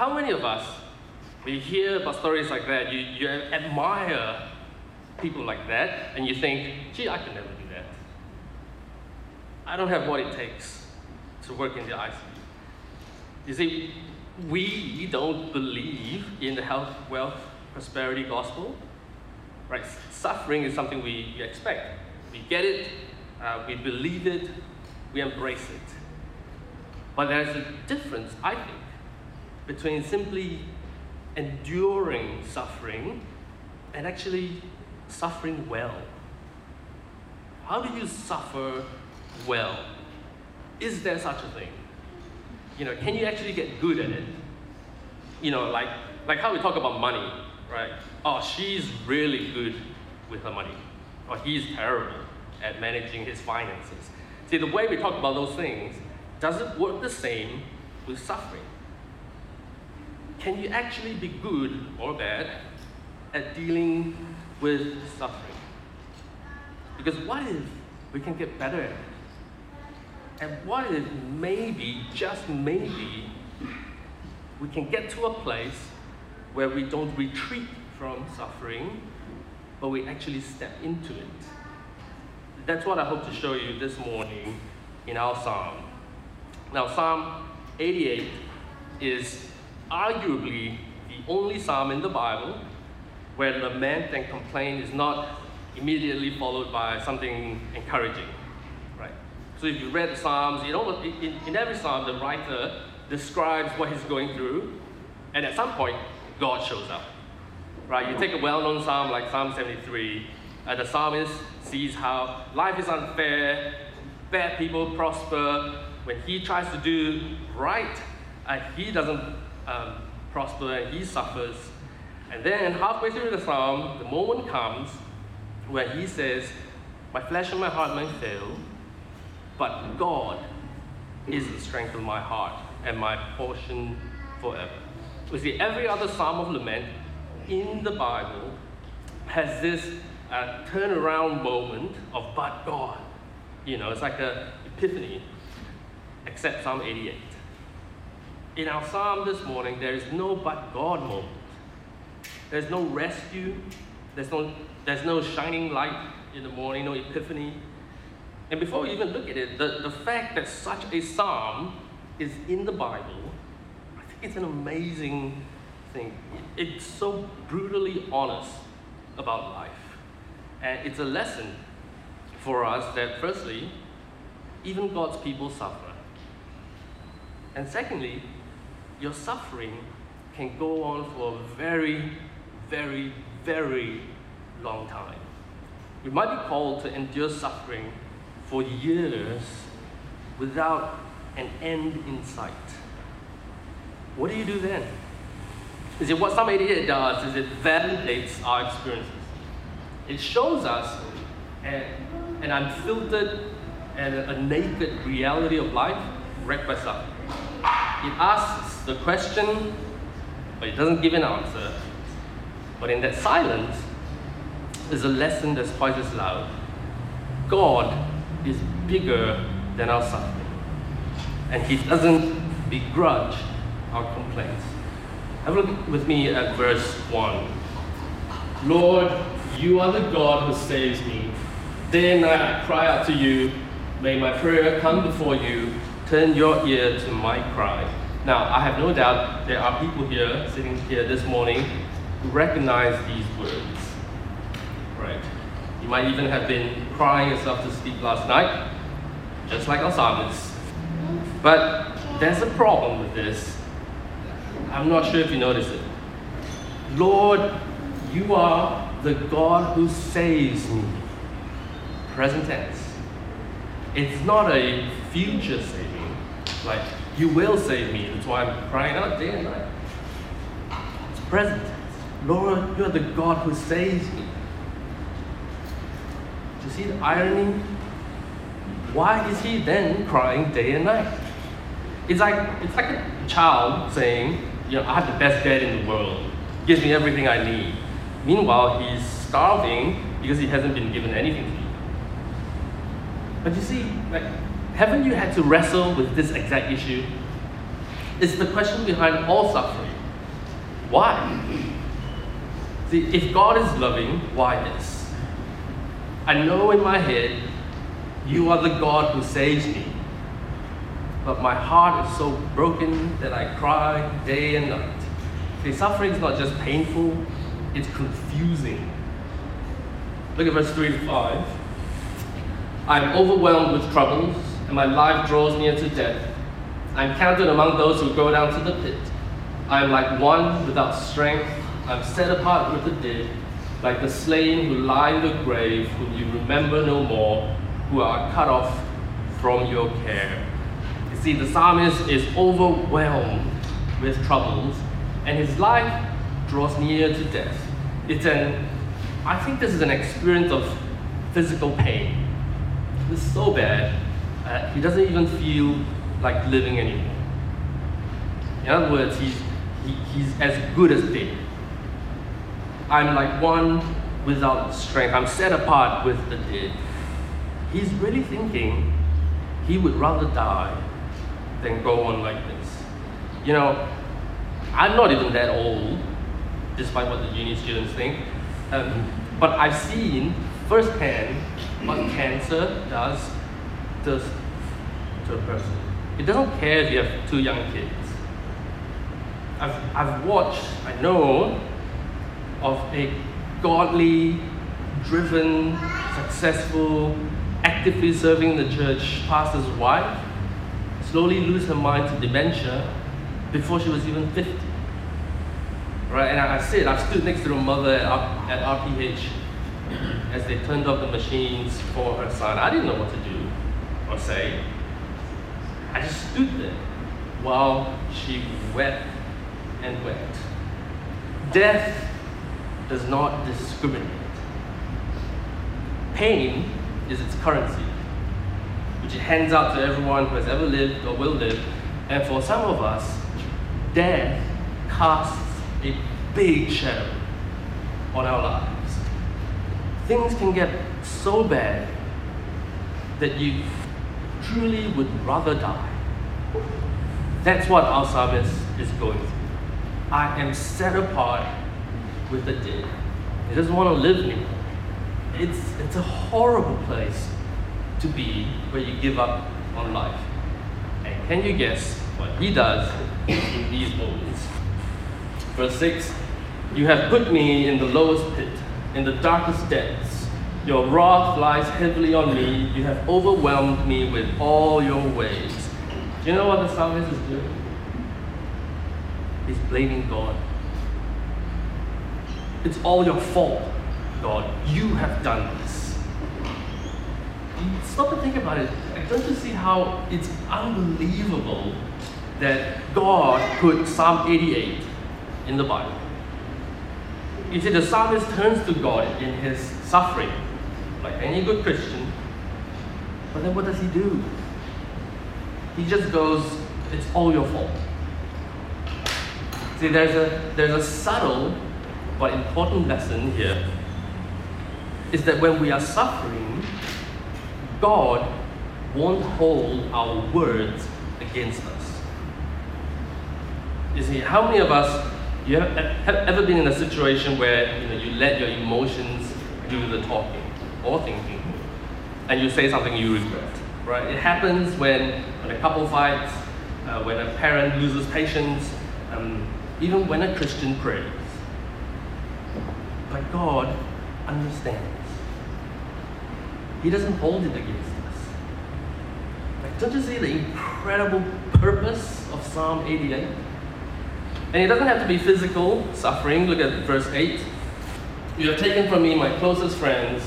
how many of us, we hear about stories like that, you, you admire people like that, and you think, gee, I can never do that. I don't have what it takes to work in the ICU. You see, we don't believe in the health, wealth, prosperity gospel. Right? Suffering is something we, we expect. We get it, uh, we believe it, we embrace it. But there's a difference, I think, between simply enduring suffering and actually suffering well. How do you suffer well? Is there such a thing? You know, can you actually get good at it? You know, like like how we talk about money, right? Oh, she's really good with her money, or he's terrible at managing his finances. See, the way we talk about those things doesn't work the same with suffering. Can you actually be good or bad at dealing with suffering? Because what if we can get better at it? And what if maybe, just maybe, we can get to a place where we don't retreat from suffering, but we actually step into it? That's what I hope to show you this morning in our psalm. Now, Psalm 88 is arguably the only psalm in the Bible where lament and complaint is not immediately followed by something encouraging. Right? So if you read the Psalms, you know, in, in every psalm, the writer describes what he's going through, and at some point, God shows up. Right? You take a well-known psalm like Psalm 73, and the psalmist sees how life is unfair, bad people prosper. When he tries to do right, uh, he doesn't um, prosper he suffers. And then halfway through the psalm, the moment comes where he says, My flesh and my heart may fail, but God is the strength of my heart and my portion forever. You see, every other psalm of lament in the Bible has this uh, turnaround moment of but God. You know, it's like an epiphany, except Psalm 88. In our psalm this morning, there is no but God moment. There's no rescue. There's no, there's no shining light in the morning, no epiphany. And before we even look at it, the, the fact that such a psalm is in the Bible, I think it's an amazing thing. It's so brutally honest about life. And it's a lesson for us that, firstly, even God's people suffer. And secondly, your suffering can go on for a very, very, very long time. You might be called to endure suffering for years without an end in sight. What do you do then? Is it what Psalm 88 does is it validates our experiences. It shows us an, an unfiltered and a naked reality of life wrecked by suffering. It asks the question, but it doesn't give an answer. But in that silence is a lesson that's twice as loud. God is bigger than our suffering. And He doesn't begrudge our complaints. Have a look with me at verse 1. Lord, you are the God who saves me. Night I cry out to you. May my prayer come before you. Turn your ear to my cry. Now, I have no doubt there are people here, sitting here this morning, who recognize these words. Right? You might even have been crying yourself to sleep last night, just like our psalmist. But there's a problem with this. I'm not sure if you notice it. Lord, you are the God who saves me. Present tense. It's not a future saving, like you will save me. That's why I'm crying out day and night. It's present. Lord, you are the God who saves me. Do you see the irony? Why is he then crying day and night? It's like it's like a child saying, you know, I have the best dad in the world. He gives me everything I need. Meanwhile, he's starving because he hasn't been given anything to eat. But you see, like, haven't you had to wrestle with this exact issue? It's the question behind all suffering. Why? See, if God is loving, why this? I know in my head, you are the God who saves me. But my heart is so broken that I cry day and night. See, suffering is not just painful, it's confusing. Look at verse 3 to 5. I'm overwhelmed with troubles, and my life draws near to death. I'm counted among those who go down to the pit. I am like one without strength. I'm set apart with the dead, like the slain who lie in the grave, whom you remember no more, who are cut off from your care. You see, the psalmist is overwhelmed with troubles, and his life draws near to death. It's an, I think this is an experience of physical pain. It's so bad, uh, he doesn't even feel like living anymore. In other words, he's, he, he's as good as dead. I'm like one without strength. I'm set apart with the dead. He's really thinking he would rather die than go on like this. You know, I'm not even that old, despite what the uni students think. Um, but I've seen firsthand what cancer does to, to a person. It doesn't care if you have two young kids. I've, I've watched, I know, of a godly, driven, successful, actively serving the church pastor's wife slowly lose her mind to dementia before she was even 50. Right, and I, I said, I stood next to her mother at, at RPH as they turned off the machines for her son. I didn't know what to do or say. I just stood there while she wept and wept. Death does not discriminate. Pain is its currency, which it hands out to everyone who has ever lived or will live. And for some of us, death casts a big shadow on our lives. Things can get so bad that you truly would rather die. That's what our psalmist is going through. I am set apart with the dead. He doesn't want to live anymore. It's, it's a horrible place to be where you give up on life. And can you guess what he does in these moments? Verse 6 You have put me in the lowest pit, in the darkest depths. Your wrath lies heavily on me. You have overwhelmed me with all your ways. Do you know what the psalmist is doing? He's blaming God. It's all your fault, God. You have done this. Stop and think about it. Don't you see how it's unbelievable that God put Psalm 88 in the Bible? You see, the psalmist turns to God in his suffering, like any good Christian. But then what does he do? He just goes, It's all your fault. See, there's a, there's a subtle but important lesson here is that when we are suffering, God won't hold our words against us. You see, how many of us you have, have ever been in a situation where you know you let your emotions do the talking or thinking, and you say something you regret? Right? It happens when when a couple fights, uh, when a parent loses patience, um, even when a Christian prays. But God understands. He doesn't hold it against us. Like, don't you see the incredible purpose of Psalm 88? And it doesn't have to be physical suffering. Look at verse 8. You have taken from me my closest friends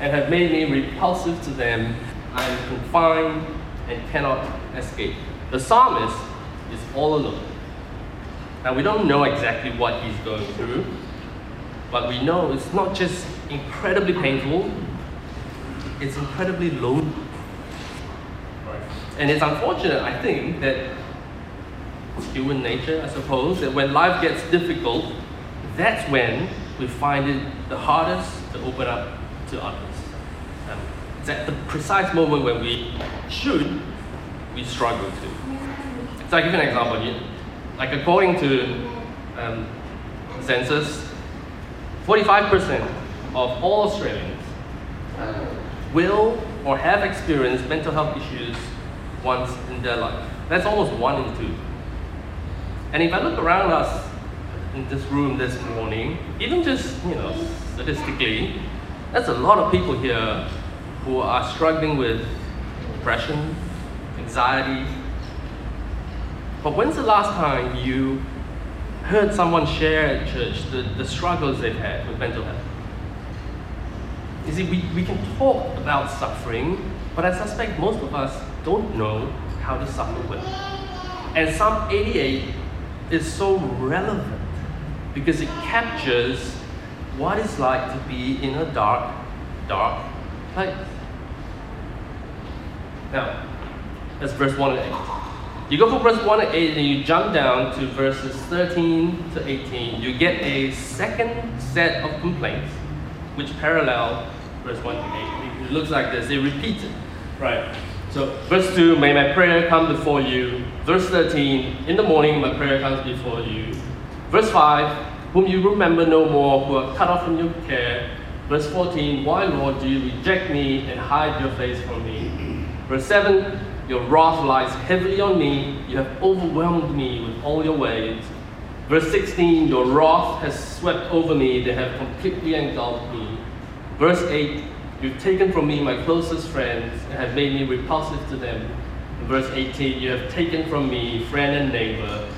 and have made me repulsive to them. I am confined and cannot escape. The psalmist is all alone. Now, we don't know exactly what he's going through, but we know it's not just incredibly painful, it's incredibly lonely. And it's unfortunate, I think, that human nature, I suppose, that when life gets difficult, that's when we find it the hardest to open up to others. Um, it's at the precise moment when we should, we struggle to. So I give you an example. Here. Like according to um, census, 45% of all Australians will or have experienced mental health issues once in their life. That's almost one in two. And if I look around us in this room this morning, even just, you know, statistically, there's a lot of people here who are struggling with depression, anxiety. But when's the last time you heard someone share at church the, the struggles they've had with mental health? You see, we, we can talk about suffering, but I suspect most of us don't know how to suffer well. And Psalm 88 is so relevant because it captures what it's like to be in a dark, dark place. Now, that's verse 1 and 8. You go from verse 1 and 8 and you jump down to verses 13 to 18. You get a second set of complaints which parallel verse 1 to 8. It looks like this, they repeat it. Right. So, verse 2, may my prayer come before you. Verse 13, in the morning my prayer comes before you. Verse 5, whom you remember no more, who are cut off from your care. Verse 14, why, Lord, do you reject me and hide your face from me? Verse 7, your wrath lies heavily on me. You have overwhelmed me with all your ways. Verse 16, your wrath has swept over me. They have completely engulfed me. Verse 8, You've taken from me my closest friends and have made me repulsive to them. Verse 18, You have taken from me friend and neighbor.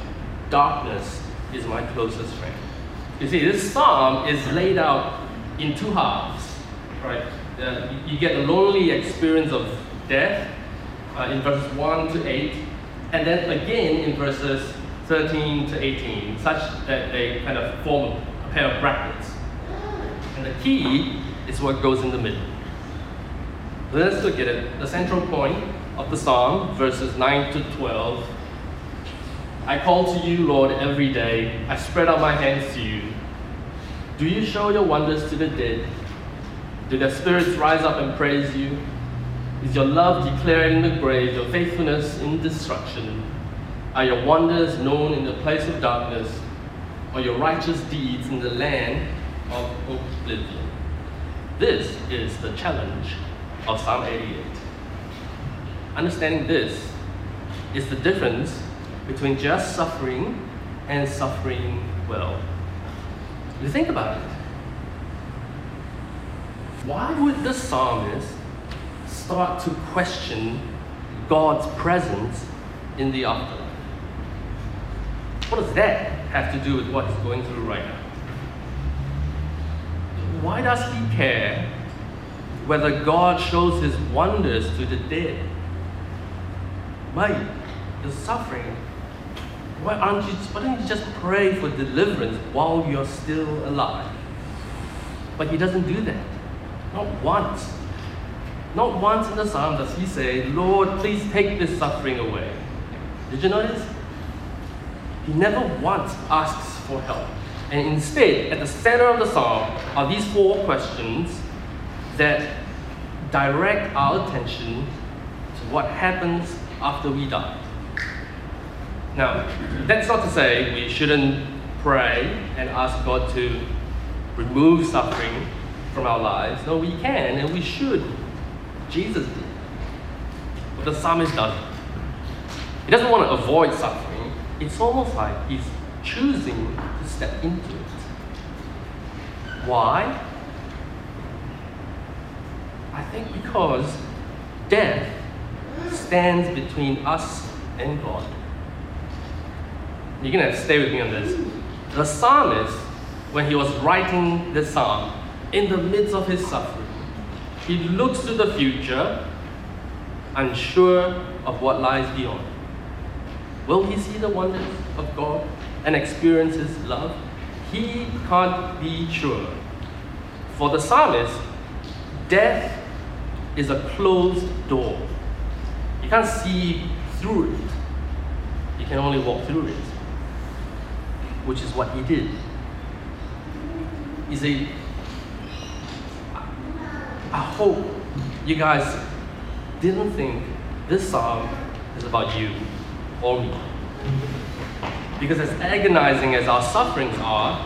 Darkness is my closest friend. You see, this psalm is laid out in two halves, right? Uh, you get the lonely experience of death uh, in verses 1 to 8, and then again in verses 13 to 18, such that they kind of form a pair of brackets. And the key is what goes in the middle. Let's look at it. The central point of the psalm, verses 9 to 12. I call to you, Lord, every day. I spread out my hands to you. Do you show your wonders to the dead? Do their spirits rise up and praise you? Is your love declared in the grave, your faithfulness in destruction? Are your wonders known in the place of darkness, or your righteous deeds in the land of oblivion? This is the challenge of Psalm 88. Understanding this is the difference between just suffering and suffering well. You think about it. Why would the psalmist start to question God's presence in the afterlife? What does that have to do with what he's going through right now? Why does he care whether God shows his wonders to the dead? Mate, you're suffering. Why aren't you why don't you just pray for deliverance while you're still alive? But he doesn't do that. Not once. Not once in the psalm does he say, Lord, please take this suffering away. Did you notice? He never once asks for help. And instead, at the center of the psalm are these four questions that direct our attention to what happens after we die. Now, that's not to say we shouldn't pray and ask God to remove suffering from our lives. No, we can and we should. Jesus did. But the psalmist doesn't. He doesn't want to avoid suffering. It's almost like he's choosing to step into it. Why? I think because death stands between us and God. You're going to stay with me on this. The psalmist, when he was writing this psalm, in the midst of his suffering, he looks to the future, unsure of what lies beyond. Will he see the wonders of God and experience his love? He can't be sure. For the psalmist, death is a closed door. You can't see through it. You can only walk through it, which is what he did. I hope you guys didn't think this song is about you or me. Because as agonizing as our sufferings are,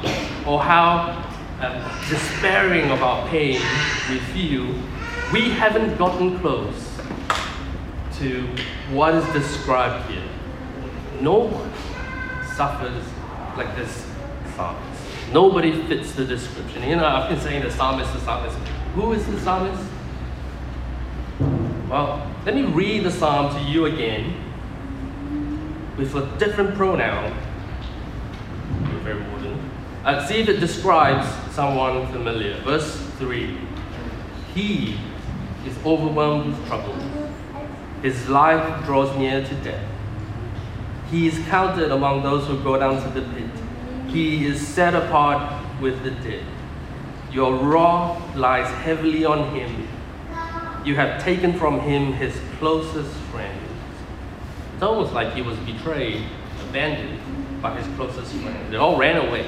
or how um, despairing of our pain we feel, we haven't gotten close to what is described here. No one suffers like this psalmist. Nobody fits the description. You know, I've been saying the psalmist, the psalmist. Who is the psalmist? Well, let me read the psalm to you again with a different pronoun. Very wooden. Uh, see if it describes someone familiar. Verse 3 He is overwhelmed with trouble, his life draws near to death. He is counted among those who go down to the pit. He is set apart with the dead. Your wrath lies heavily on him. You have taken from him his closest friends. It's almost like he was betrayed, abandoned by his closest friends. They all ran away.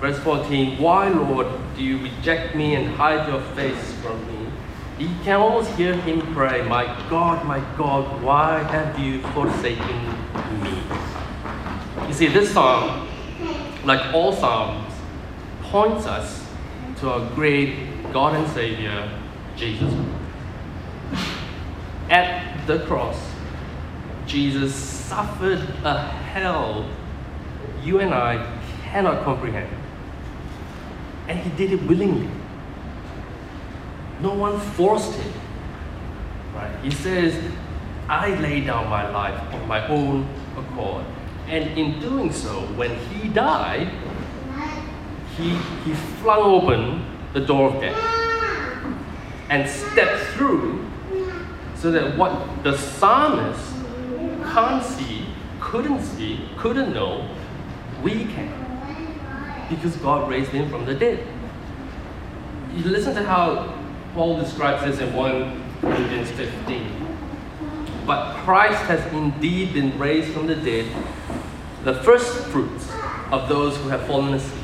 Verse 14 Why, Lord, do you reject me and hide your face from me? You can almost hear him pray, My God, my God, why have you forsaken me? You see, this psalm, like all psalms, points us to our great God and Savior, Jesus. At the cross, Jesus suffered a hell you and I cannot comprehend. And he did it willingly. No one forced him. Right? He says, I lay down my life on my own accord. And in doing so, when he died, he, he flung open the door of death and stepped through so that what the psalmist can't see, couldn't see, couldn't know, we can. Because God raised him from the dead. You listen to how Paul describes this in 1 Corinthians 15. But Christ has indeed been raised from the dead, the first fruits of those who have fallen asleep.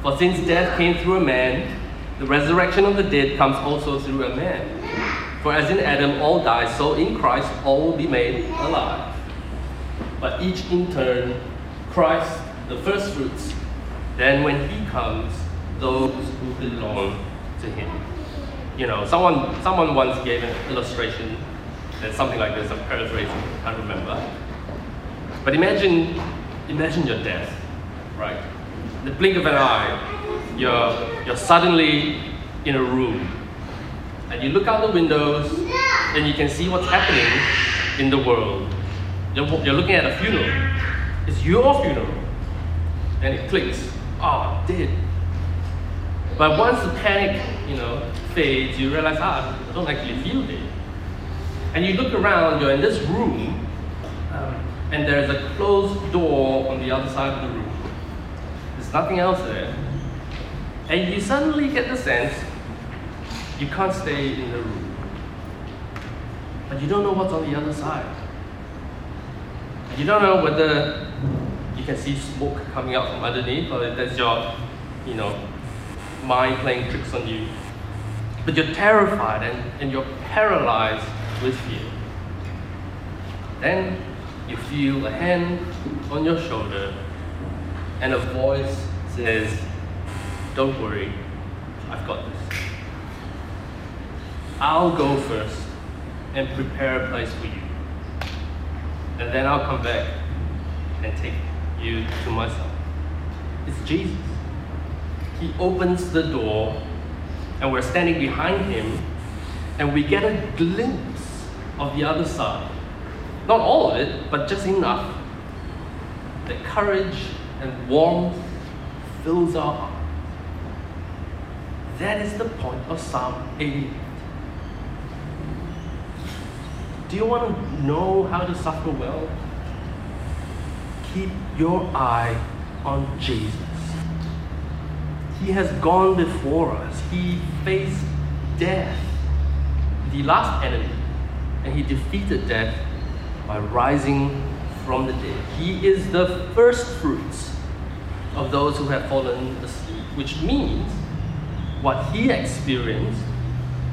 For since death came through a man, the resurrection of the dead comes also through a man. For as in Adam all die, so in Christ all will be made alive. But each in turn, Christ, the first fruits, then when he comes, those who belong to him you know, someone, someone once gave an illustration that something like this, I'm paraphrasing, I can't remember. But imagine, imagine your death, right? The blink of an eye, you're, you're suddenly in a room. And you look out the windows, and you can see what's happening in the world. You're, you're looking at a funeral. It's your funeral. And it clicks. Oh, dead. But once the panic, you know, fades, you realize, ah, I don't actually feel it. And you look around, you're in this room, um, and there's a closed door on the other side of the room. There's nothing else there. And you suddenly get the sense you can't stay in the room. But you don't know what's on the other side. And you don't know whether you can see smoke coming out from underneath or if that's your, you know, mind playing tricks on you. But you're terrified and, and you're paralyzed with fear. Then you feel a hand on your shoulder and a voice says, Don't worry, I've got this. I'll go first and prepare a place for you. And then I'll come back and take you to myself. It's Jesus he opens the door and we're standing behind him and we get a glimpse of the other side. Not all of it, but just enough. That courage and warmth fills our heart. That is the point of Psalm 88. Do you want to know how to suffer well? Keep your eye on Jesus. He has gone before us. He faced death, the last enemy, and he defeated death by rising from the dead. He is the first fruits of those who have fallen asleep, which means what he experienced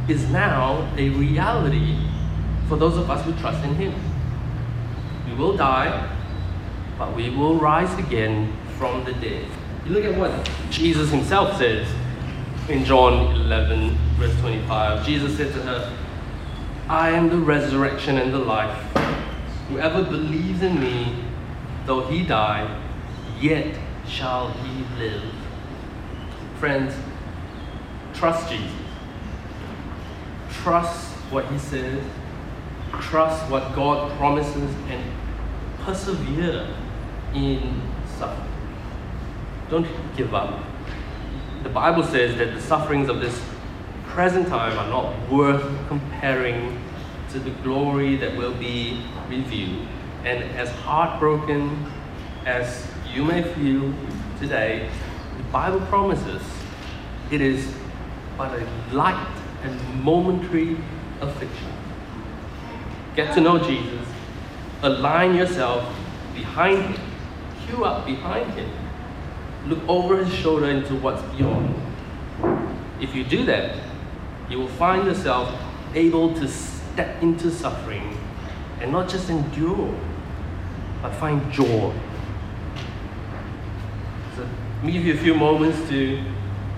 is now a reality for those of us who trust in him. We will die, but we will rise again from the dead. You look at what Jesus himself says in John 11, verse 25. Jesus said to her, I am the resurrection and the life. Whoever believes in me, though he die, yet shall he live. Friends, trust Jesus. Trust what he says. Trust what God promises and persevere in suffering. Don't give up. The Bible says that the sufferings of this present time are not worth comparing to the glory that will be revealed. And as heartbroken as you may feel today, the Bible promises it is but a light and momentary affliction. Get to know Jesus, align yourself behind him, queue up behind him, look over his shoulder into what's beyond. If you do that, you will find yourself able to step into suffering and not just endure, but find joy. So, let me give you a few moments to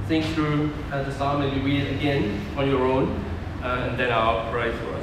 think through uh, the psalm and you read it again on your own, uh, and then I'll pray for us.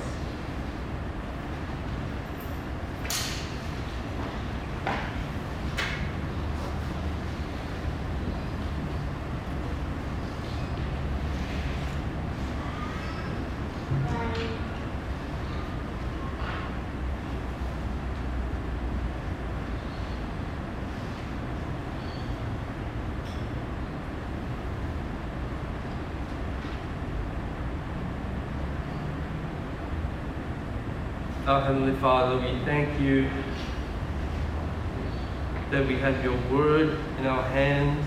Our Heavenly Father, we thank you that we have your word in our hands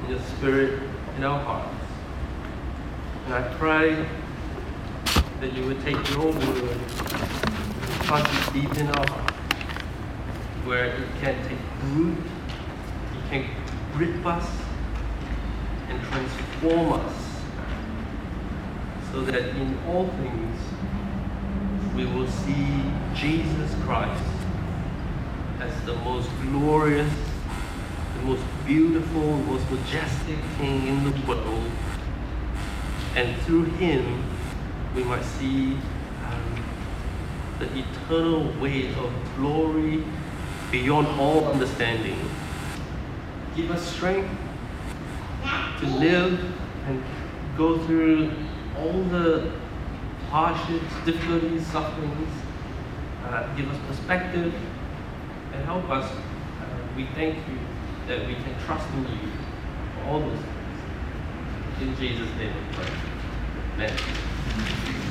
and your spirit in our hearts. And I pray that you would take your word and plant it deep in our hearts, where it can take root, it can grip us and transform us, so that in all things we will see Jesus Christ as the most glorious, the most beautiful, most majestic King in the world. And through him, we might see um, the eternal weight of glory beyond all understanding. Give us strength to live and go through all the hardships, difficulties, sufferings. Uh, give us perspective and help us. Uh, we thank you that we can trust in you for all those things. In Jesus' name we pray. Amen.